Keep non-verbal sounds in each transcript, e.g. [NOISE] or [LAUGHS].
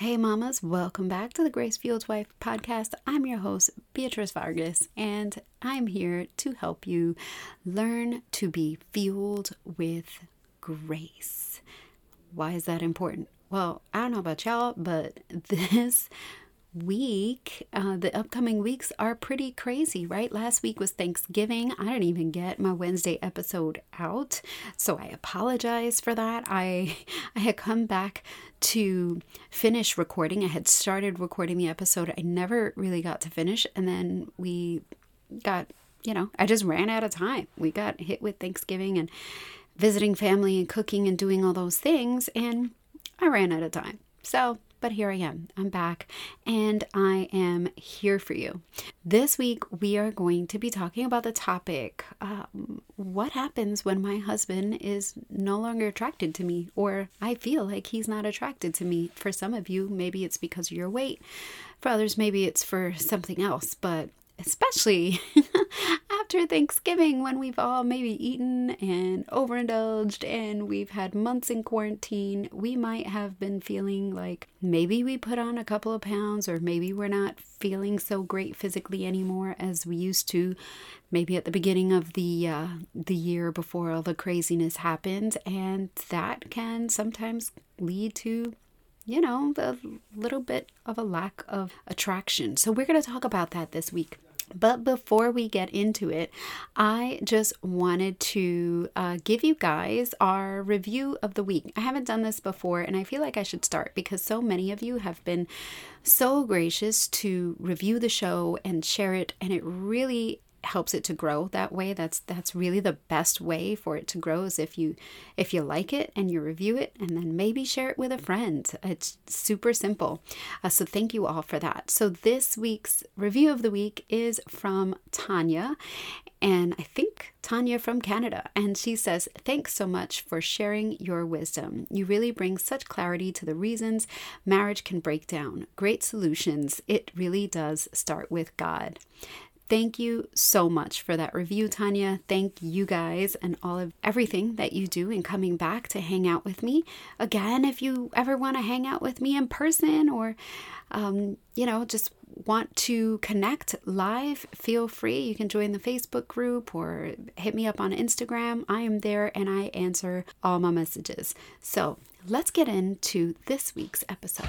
Hey, mamas, welcome back to the Grace Fueled Wife podcast. I'm your host, Beatrice Vargas, and I'm here to help you learn to be fueled with grace. Why is that important? Well, I don't know about y'all, but [LAUGHS] this week, uh, the upcoming weeks are pretty crazy, right? Last week was Thanksgiving. I didn't even get my Wednesday episode out, so I apologize for that. I [LAUGHS] I had come back to finish recording. I had started recording the episode. I never really got to finish, and then we got, you know, I just ran out of time. We got hit with Thanksgiving and visiting family and cooking and doing all those things, and I ran out of time. So but here I am. I'm back and I am here for you. This week, we are going to be talking about the topic um, what happens when my husband is no longer attracted to me, or I feel like he's not attracted to me. For some of you, maybe it's because of your weight. For others, maybe it's for something else, but especially [LAUGHS] after Thanksgiving when we've all maybe eaten and overindulged and we've had months in quarantine, we might have been feeling like maybe we put on a couple of pounds or maybe we're not feeling so great physically anymore as we used to maybe at the beginning of the uh, the year before all the craziness happened and that can sometimes lead to you know, a little bit of a lack of attraction. So, we're going to talk about that this week. But before we get into it, I just wanted to uh, give you guys our review of the week. I haven't done this before, and I feel like I should start because so many of you have been so gracious to review the show and share it, and it really helps it to grow that way that's that's really the best way for it to grow is if you if you like it and you review it and then maybe share it with a friend it's super simple uh, so thank you all for that so this week's review of the week is from tanya and I think Tanya from Canada. And she says, Thanks so much for sharing your wisdom. You really bring such clarity to the reasons marriage can break down. Great solutions. It really does start with God. Thank you so much for that review, Tanya. Thank you guys and all of everything that you do in coming back to hang out with me. Again, if you ever want to hang out with me in person or, um, you know, just want to connect live, feel free. You can join the Facebook group or hit me up on Instagram. I am there and I answer all my messages. So let's get into this week's episode.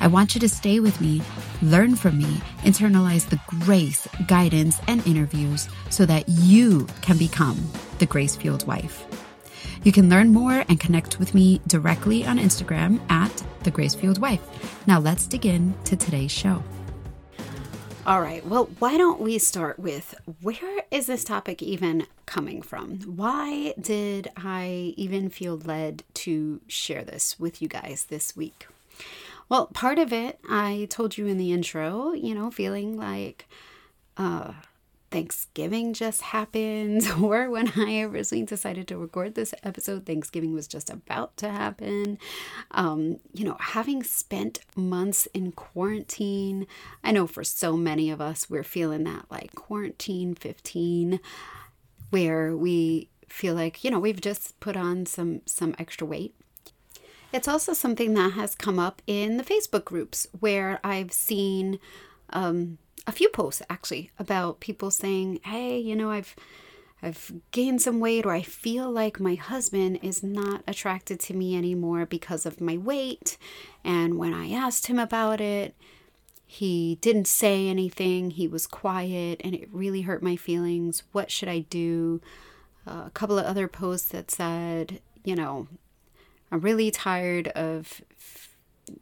I want you to stay with me, learn from me, internalize the grace, guidance, and interviews so that you can become the grace fueled wife. You can learn more and connect with me directly on Instagram at the grace fueled wife. Now let's dig in to today's show. All right, well, why don't we start with where is this topic even coming from? Why did I even feel led to share this with you guys this week? Well, part of it, I told you in the intro, you know, feeling like uh, Thanksgiving just happened, [LAUGHS] or when I originally decided to record this episode, Thanksgiving was just about to happen. Um, you know, having spent months in quarantine, I know for so many of us, we're feeling that like quarantine 15, where we feel like, you know, we've just put on some some extra weight it's also something that has come up in the Facebook groups where I've seen um, a few posts actually about people saying, "Hey, you know, I've I've gained some weight or I feel like my husband is not attracted to me anymore because of my weight. And when I asked him about it, he didn't say anything. He was quiet and it really hurt my feelings. What should I do? Uh, a couple of other posts that said, you know, I'm really tired of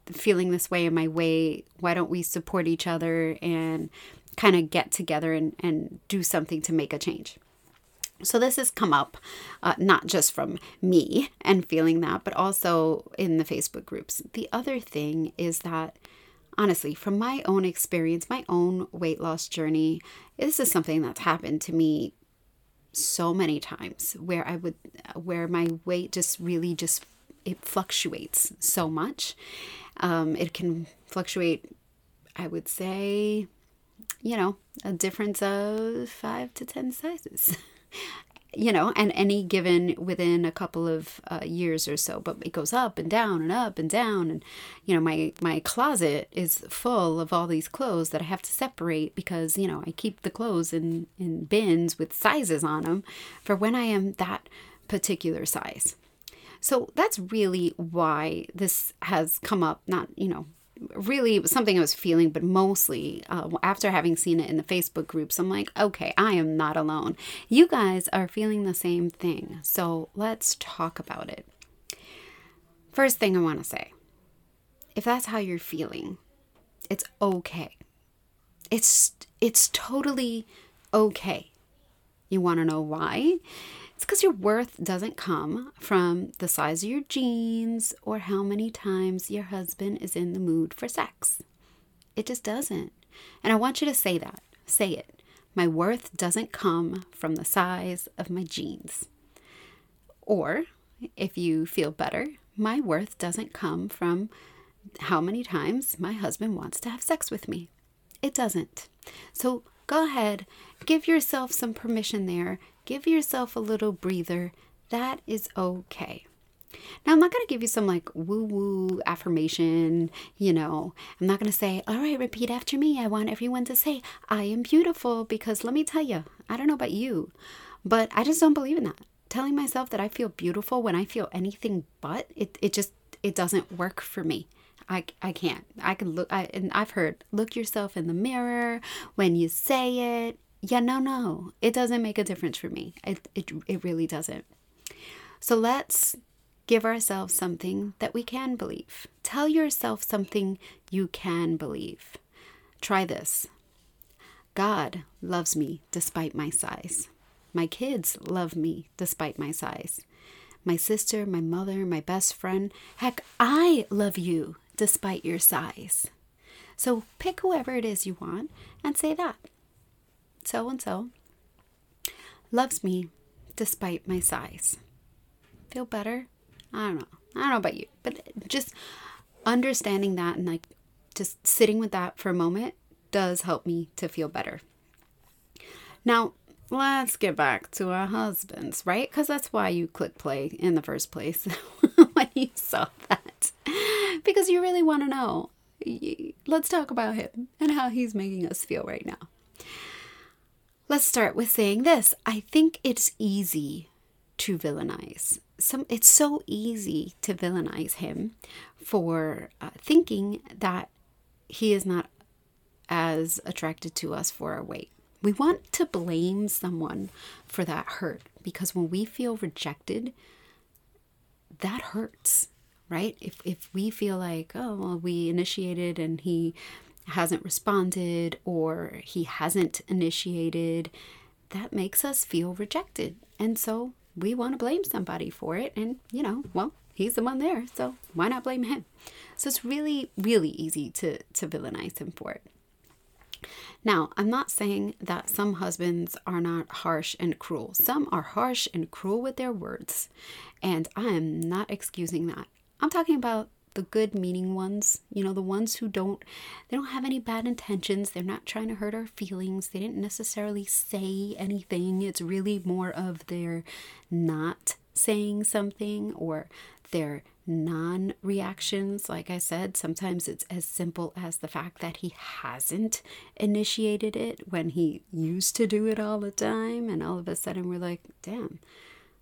feeling this way in my weight. Why don't we support each other and kind of get together and, and do something to make a change? So, this has come up uh, not just from me and feeling that, but also in the Facebook groups. The other thing is that, honestly, from my own experience, my own weight loss journey, this is something that's happened to me so many times where I would, where my weight just really just it fluctuates so much. Um, it can fluctuate, I would say, you know, a difference of five to 10 sizes. [LAUGHS] you know, and any given within a couple of uh, years or so, but it goes up and down and up and down. And, you know, my, my closet is full of all these clothes that I have to separate because, you know, I keep the clothes in, in bins with sizes on them for when I am that particular size. So that's really why this has come up, not, you know, really something I was feeling, but mostly uh, after having seen it in the Facebook groups, I'm like, okay, I am not alone. You guys are feeling the same thing. So let's talk about it. First thing I want to say if that's how you're feeling, it's okay. It's it's totally okay. You want to know why? It's because your worth doesn't come from the size of your jeans or how many times your husband is in the mood for sex. It just doesn't. And I want you to say that. Say it. My worth doesn't come from the size of my jeans. Or, if you feel better, my worth doesn't come from how many times my husband wants to have sex with me. It doesn't. So go ahead, give yourself some permission there Give yourself a little breather. That is okay. Now, I'm not going to give you some like woo woo affirmation, you know. I'm not going to say, all right, repeat after me. I want everyone to say, I am beautiful because let me tell you, I don't know about you, but I just don't believe in that. Telling myself that I feel beautiful when I feel anything but, it, it just, it doesn't work for me. I, I can't. I can look, I, and I've heard, look yourself in the mirror when you say it yeah, no, no, it doesn't make a difference for me. It, it, it really doesn't. So let's give ourselves something that we can believe. Tell yourself something you can believe. Try this God loves me despite my size. My kids love me despite my size. My sister, my mother, my best friend, heck, I love you despite your size. So pick whoever it is you want and say that so and so loves me despite my size. Feel better? I don't know. I don't know about you, but just understanding that and like just sitting with that for a moment does help me to feel better. Now, let's get back to our husbands, right? Because that's why you click play in the first place [LAUGHS] when you saw that. Because you really want to know. Let's talk about him and how he's making us feel right now. Let's start with saying this. I think it's easy to villainize. Some it's so easy to villainize him for uh, thinking that he is not as attracted to us for our weight. We want to blame someone for that hurt because when we feel rejected, that hurts, right? If if we feel like, oh, well, we initiated and he hasn't responded or he hasn't initiated, that makes us feel rejected. And so we want to blame somebody for it. And, you know, well, he's the one there. So why not blame him? So it's really, really easy to, to villainize him for it. Now, I'm not saying that some husbands are not harsh and cruel. Some are harsh and cruel with their words. And I am not excusing that. I'm talking about the good meaning ones, you know, the ones who don't they don't have any bad intentions. They're not trying to hurt our feelings. They didn't necessarily say anything. It's really more of their not saying something or they're non reactions. Like I said, sometimes it's as simple as the fact that he hasn't initiated it when he used to do it all the time. And all of a sudden we're like, damn,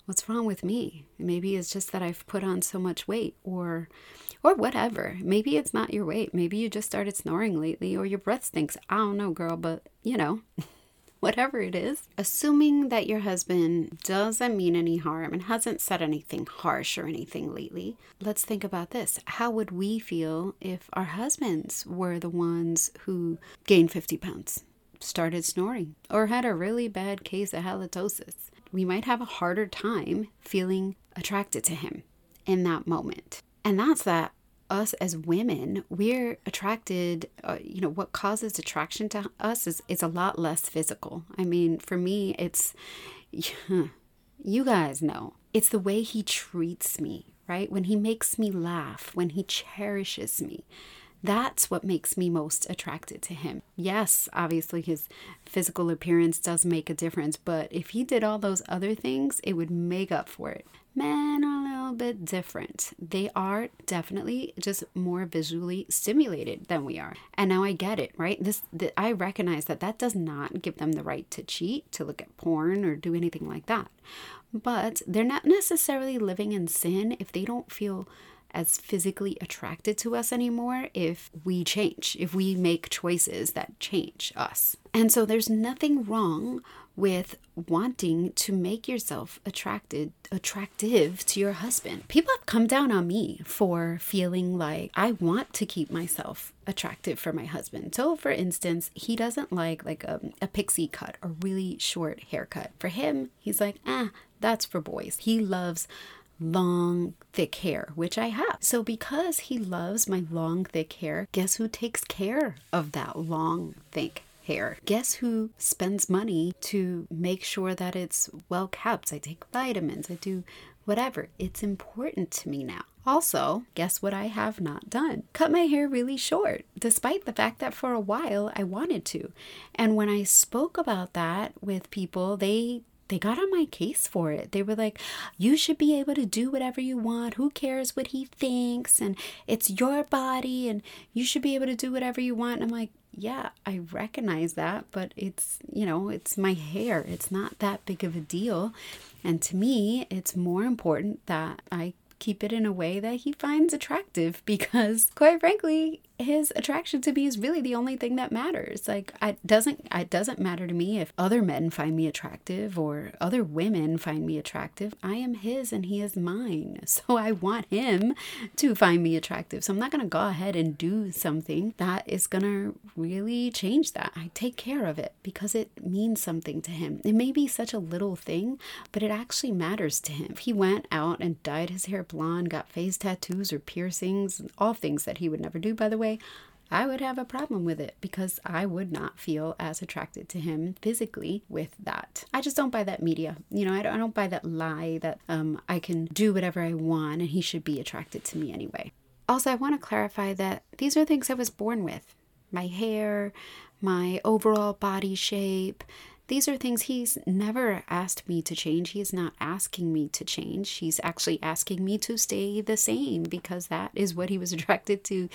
what's wrong with me? Maybe it's just that I've put on so much weight or or whatever. Maybe it's not your weight. Maybe you just started snoring lately or your breath stinks. I don't know, girl, but you know. [LAUGHS] whatever it is, assuming that your husband doesn't mean any harm and hasn't said anything harsh or anything lately, let's think about this. How would we feel if our husbands were the ones who gained 50 pounds, started snoring, or had a really bad case of halitosis? We might have a harder time feeling attracted to him in that moment. And that's that us as women, we're attracted, uh, you know, what causes attraction to us is, is a lot less physical. I mean, for me, it's, [LAUGHS] you guys know, it's the way he treats me, right? When he makes me laugh, when he cherishes me. That's what makes me most attracted to him. Yes, obviously his physical appearance does make a difference, but if he did all those other things, it would make up for it. Men are a little bit different. They are definitely just more visually stimulated than we are. And now I get it, right? This the, I recognize that that does not give them the right to cheat, to look at porn or do anything like that. But they're not necessarily living in sin if they don't feel as physically attracted to us anymore if we change, if we make choices that change us. And so there's nothing wrong with wanting to make yourself attracted attractive to your husband. People have come down on me for feeling like I want to keep myself attractive for my husband. So for instance, he doesn't like like a, a pixie cut, a really short haircut. For him, he's like, "Ah, that's for boys." He loves long, thick hair, which I have. So, because he loves my long, thick hair, guess who takes care of that long, thick hair? Guess who spends money to make sure that it's well kept? I take vitamins, I do whatever. It's important to me now. Also, guess what I have not done? Cut my hair really short, despite the fact that for a while I wanted to. And when I spoke about that with people, they they got on my case for it. They were like, you should be able to do whatever you want. Who cares what he thinks? And it's your body and you should be able to do whatever you want. And I'm like, yeah, I recognize that, but it's, you know, it's my hair. It's not that big of a deal. And to me, it's more important that I keep it in a way that he finds attractive [LAUGHS] because quite frankly his attraction to me is really the only thing that matters. Like it doesn't it doesn't matter to me if other men find me attractive or other women find me attractive. I am his and he is mine. [LAUGHS] So i want him to find me attractive. So i'm not going to go ahead and do something that is going to really change that. I take care of it because it means something to him. It may be such a little thing but it actually matters to him. If he went out and dyed his hair blonde, got face tattoos or piercings, all things that he would never do, by the way, I would have a problem with it because I would not feel as attracted to him physically with that. I just don't buy that media. You know, I don't, I don't buy that lie that um, I can do whatever I want and he should be attracted to me anyway. Also, I want to clarify that these are things I was born with my hair, my overall body shape, these are things he's never asked me to change. He is not asking me to change. He's actually asking me to stay the same because that is what he was [LAUGHS] attracted to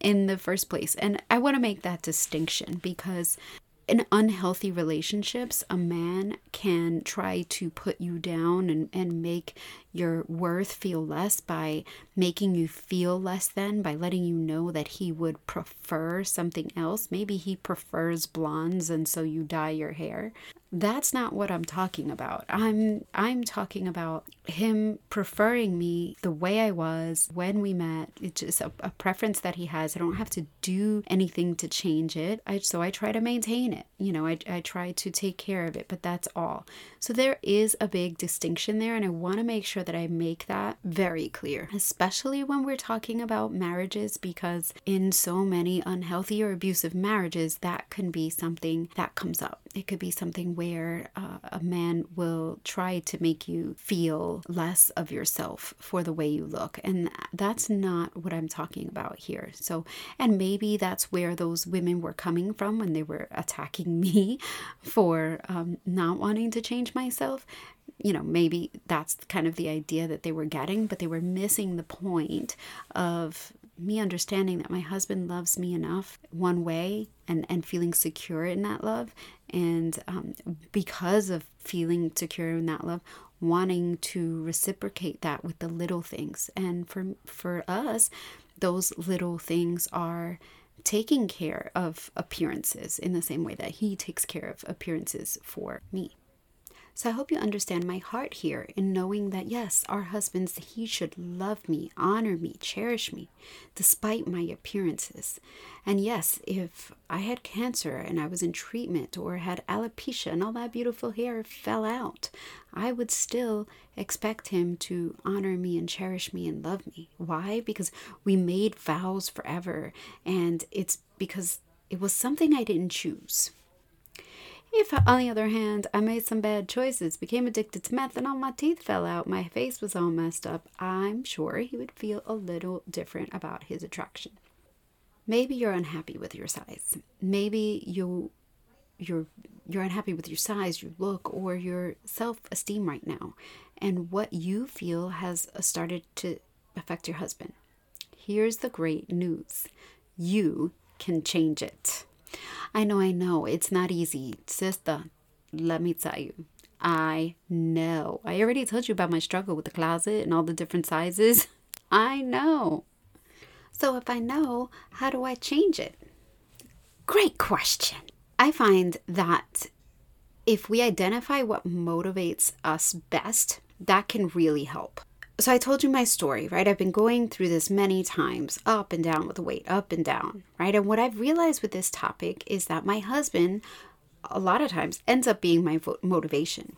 in the first place. And I want to make that distinction because in unhealthy relationships, a man can try to put you down and, and make your worth feel less by making you feel less than, by letting you know that he would prefer something else. Maybe he prefers blondes and so you dye your hair that's not what I'm talking about. I'm I'm talking about him preferring me the way I was when we met. It's just a, a preference that he has. I don't have to do anything to change it. I, so I try to maintain it. You know, I, I try to take care of it, but that's all. So there is a big distinction there, and I want to make sure that I make that very clear, especially when we're talking about marriages, because in so many unhealthy or abusive marriages, that can be something that comes up. It could be something where uh, a man will try to make you feel less of yourself for the way you look. And that's not what I'm talking about here. So, and maybe that's where those women were coming from when they were attacking [LAUGHS] me for um, not wanting to change myself you know, maybe that's kind of the idea that they were getting, but they were missing the point of me understanding that my husband loves me enough one way and, and feeling secure in that love. And um, because of feeling secure in that love, wanting to reciprocate that with the little things. And for, for us, those little things are taking care of appearances in the same way that he takes care of appearances for me. So I hope you understand my heart here in knowing that yes, our husbands, he should love me, honor me, cherish me, despite my appearances. And yes, if I had cancer and I was in treatment or had alopecia and all that beautiful hair fell out, I would still expect him to honor me and cherish me and love me. Why? Because we made vows forever, and it's because it was something I didn't choose. If, on the other hand, I made some bad choices, became addicted to meth, and all my teeth fell out, my face was all messed up, I'm sure he would feel a little different about his attraction. Maybe you're unhappy with your size. Maybe you you're you're unhappy with your size, your look, or your self-esteem right now, and what you feel has uh, started to affect your husband. Here's the great news. You can change it. I know, I know, it's not easy. Sister, let me tell you. I know. I already told you about my struggle with the closet and all the different sizes. [LAUGHS] I know. So if I know, how do I change it? Great question. I find that if we identify what motivates us best, that can really help so I told you my story, right? I've been going through this many times, up and down with the weight, up and down, right? And what I've realized with this topic is that my husband, a lot of times, ends up being my motivation.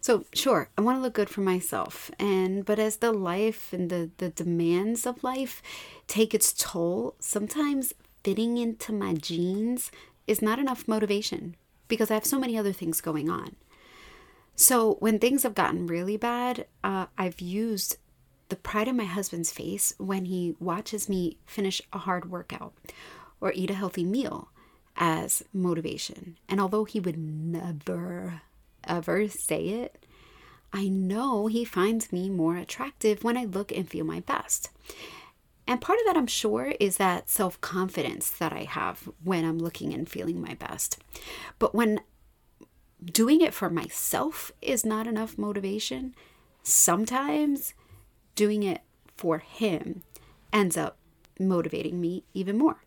So sure, I want to look good for myself, and but as the life and the the demands of life take its toll, sometimes fitting into my jeans is not enough motivation because I have so many other things going on. So when things have gotten really bad, uh, I've used the pride in my husband's face when he watches me finish a hard workout or eat a healthy meal as motivation. And although he would never, ever say it, I know he finds me more attractive when I look and feel my best. And part of that, I'm sure, is that self confidence that I have when I'm looking and feeling my best. But when doing it for myself is not enough motivation. Sometimes doing it for him ends up motivating me even more.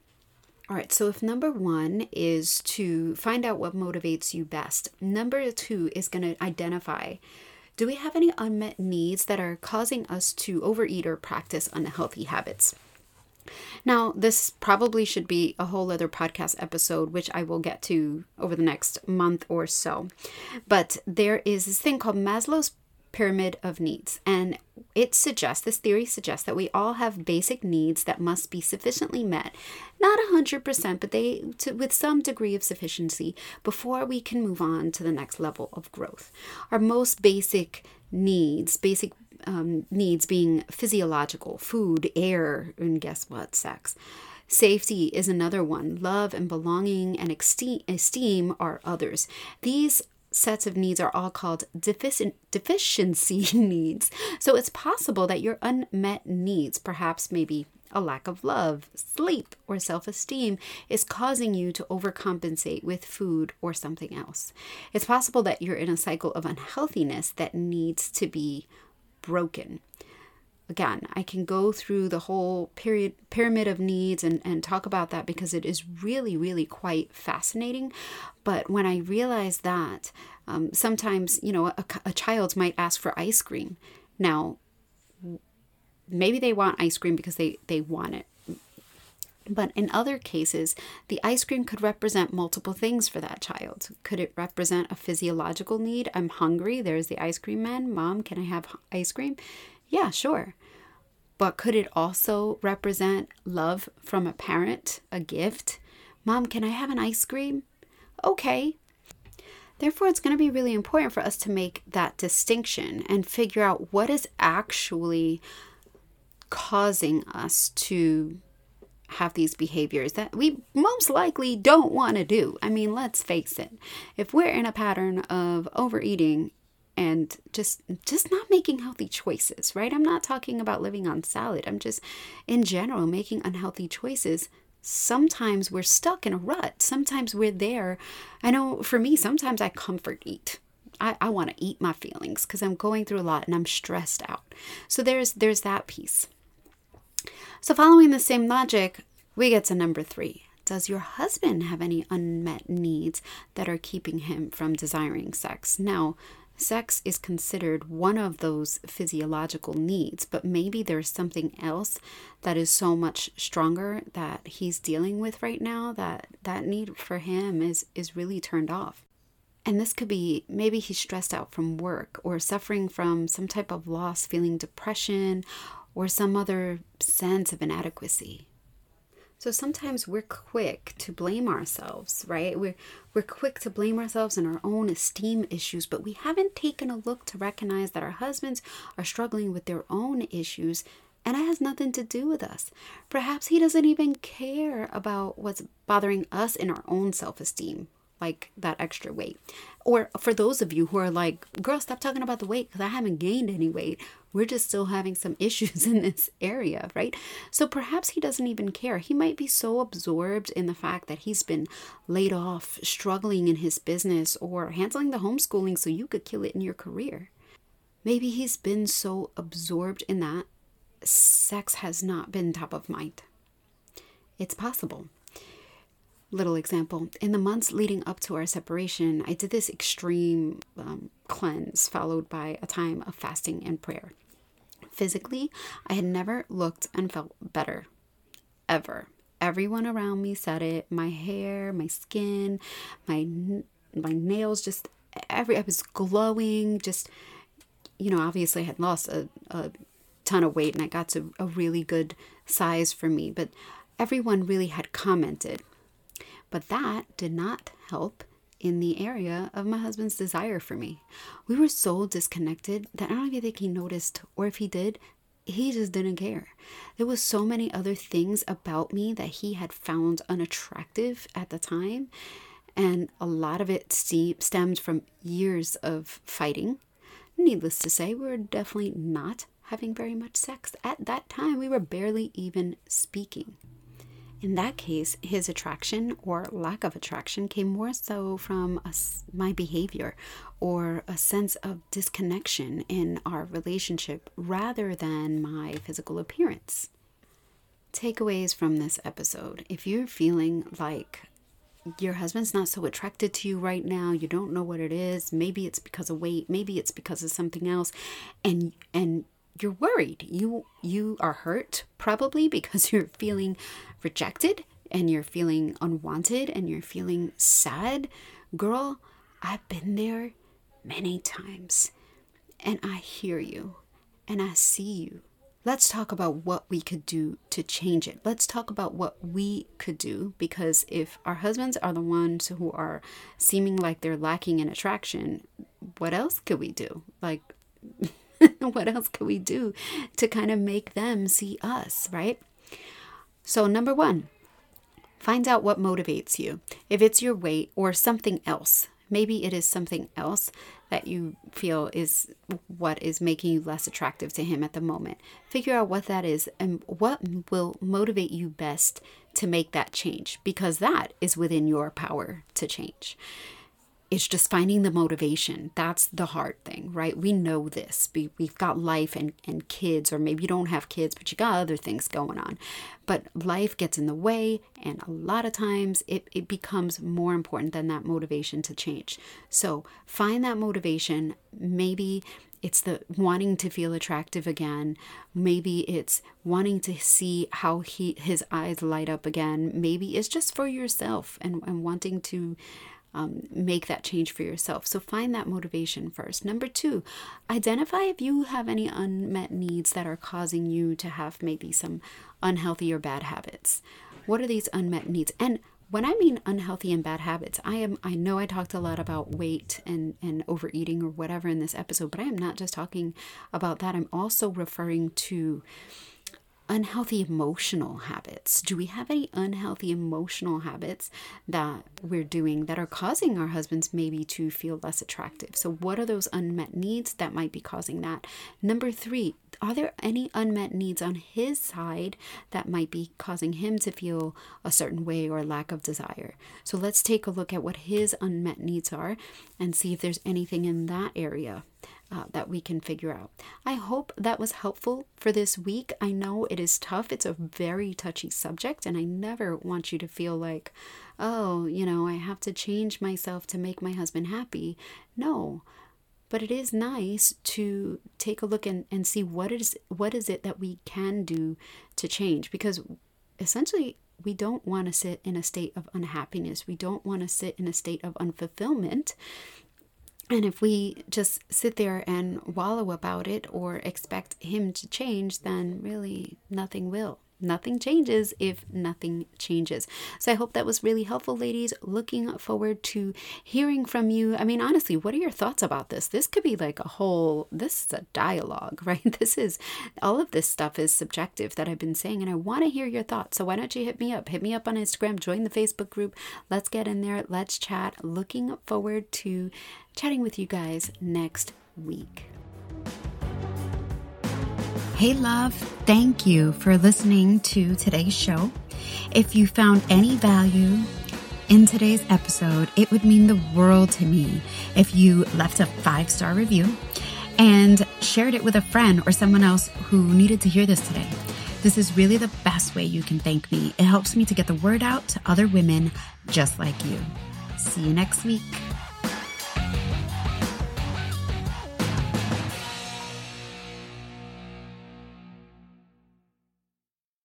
All right, so if number one is to find out what motivates you best, number two is going to identify do we have any unmet needs that are causing us to overeat or practice unhealthy habits? Now, this probably should be a whole other podcast episode, which I will get to over the next month or so. But there is this thing called Maslow's pyramid of needs, and it suggests this theory suggests that we all have basic needs that must be sufficiently met, not 100%, but they to, with some degree of sufficiency before we can move on to the next level of growth. Our most basic needs, basic um, needs being physiological food, air, and guess what? Sex. Safety is another one. Love and belonging and esteem are others. These sets of needs are all called defici- deficiency [LAUGHS] needs. So it's possible that your unmet needs, perhaps maybe a lack of love, sleep, or self esteem is causing you to overcompensate with food or something else. It's possible that you're in a cycle of unhealthiness that needs to be broken. Again, I can go through the whole period pyramid of needs and, and talk about that because it is really, really quite fascinating. But when I realized that, um, sometimes, you know, a, a child might ask for ice cream. Now, maybe they want ice cream because they, they want it. But in other cases, the ice cream could represent multiple things for that child. Could it represent a physiological need? I'm hungry. There's the ice cream man. Mom, can I have ice cream? Yeah, sure. But could it also represent love from a parent, a gift? Mom, can I have an ice cream? Okay. Therefore, it's going to be really important for us to make that distinction and figure out what is actually causing us to have these behaviors that we most likely don't want to do. I mean, let's face it. If we're in a pattern of overeating and just just not making healthy choices, right? I'm not talking about living on salad. I'm just in general making unhealthy choices. Sometimes we're stuck in a rut. Sometimes we're there. I know for me, sometimes I comfort eat. I, I want to eat my feelings because I'm going through a lot and I'm stressed out. So there's there's that piece. So following the same logic, we get to number three. Does your husband have any unmet needs that are keeping him from desiring sex? Now, sex is considered one of those physiological needs, but maybe there's something else that is so much stronger that he's dealing with right now that that need for him is is really turned off. And this could be maybe he's stressed out from work or suffering from some type of loss, feeling depression or some other sense of inadequacy. So sometimes we're quick to blame ourselves, right? We're we're quick to blame ourselves and our own esteem issues, but we haven't taken a look to recognize that our husbands are struggling with their own issues and it has nothing to do with us. Perhaps he doesn't even care about what's bothering us in our own self-esteem, like that extra weight. Or for those of you who are like, girl, stop talking about the weight because I haven't gained any weight. We're just still having some [LAUGHS] issues in this area, right? So perhaps he doesn't even care. He might be so absorbed in the fact that he's been laid off, struggling in his business, or handling the homeschooling so you could kill it in your career. Maybe he's been so absorbed in that, sex has not been top of mind. It's possible. Little example in the months leading up to our separation, I did this extreme um, cleanse followed by a time of fasting and prayer. Physically, I had never looked and felt better ever. Everyone around me said it. My hair, my skin, my my nails, just every I was glowing. Just you know, obviously I had lost a, a ton of weight and I got to a really good size for me. But everyone really had commented but that did not help in the area of my husband's desire for me. We were so disconnected that I don't even think he noticed, or if he did, he just didn't care. There was so many other things about me that he had found unattractive at the time, and a lot of it stemmed from years of fighting. Needless to say, we were definitely not having very much sex. At that time, we were barely even speaking. In that case, his attraction or lack of attraction came more so from a, my behavior or a sense of disconnection in our relationship rather than my physical appearance. Takeaways from this episode if you're feeling like your husband's not so attracted to you right now you don't know what it is maybe it's because of weight maybe it's because of something else and and you're worried. You you are hurt probably because [LAUGHS] you're feeling rejected and you're feeling unwanted and you're feeling sad. Girl, I've been there many times and I hear you and I see you. Let's talk about what we could do to change it. Let's talk about what we could do because if our husbands are the ones who are seeming like they're lacking in attraction, what else could we do? Like [LAUGHS] [LAUGHS] what else can we do to kind of make them see us, right? So, number one, find out what motivates you. If it's your weight or something else, maybe it is something else that you feel is what is making you less attractive to him at the moment. Figure out what that is and what will motivate you best to make that change because that is within your power to change it's just finding the motivation. That's the hard thing, right? We know this. We, we've got life and, and kids, or maybe you don't have kids, but you got other things going on. But life gets in the way, and a lot of times it, it becomes more important than that motivation to change. So find that motivation. Maybe it's the wanting to feel attractive again. Maybe it's wanting to see how he his eyes light up again. Maybe it's just for yourself and, and wanting to um, make that change for yourself. So find that motivation first. Number two, identify if you have any unmet needs that are causing you to have maybe some unhealthy or bad habits. What are these unmet needs? And when I mean unhealthy and bad habits, I am I know I talked a lot about weight and, and overeating or whatever in this episode, but I am not just talking about that. I'm also referring to unhealthy emotional habits? Do we have any unhealthy emotional habits that we're doing that are causing our husbands maybe to feel less attractive? So, what are those unmet needs that might be causing that? Number three, are there any unmet needs on his side that might be causing him to feel a certain way or lack of desire? So, let's take a look at what his unmet needs are and see if there's anything in that area uh, that we can figure out. I hope that was helpful for this week. I know it is tough, it's a very touchy subject, and I never want you to feel like, oh, you know, I have to change myself to make my husband happy. No. But it is nice to take a look and, and see what is what is it that we can do to change because essentially we don't want to sit in a state of unhappiness. We don't want to sit in a state of unfulfillment and if we just sit there and wallow about it or expect him to change, then really nothing will nothing changes if nothing changes. So I hope that was really helpful, ladies. Looking forward to hearing from you. I mean, honestly, what are your thoughts about this? This could be like a whole, this is a dialogue, [LAUGHS] right? This is, all of this stuff is subjective that I've been saying, and I want to hear your thoughts. So why don't you hit me up? Hit me up on Instagram, join the Facebook group. Let's get in there, let's chat. Looking forward to chatting with you guys next week. Hey, love, thank you for listening to today's show. If you found any value in today's episode, it would mean the world to me if you left a five star review and shared it with a friend or someone else who needed to hear this today. This is really the best way you can thank me. It helps me to get the word out to other women just like you. See you next week.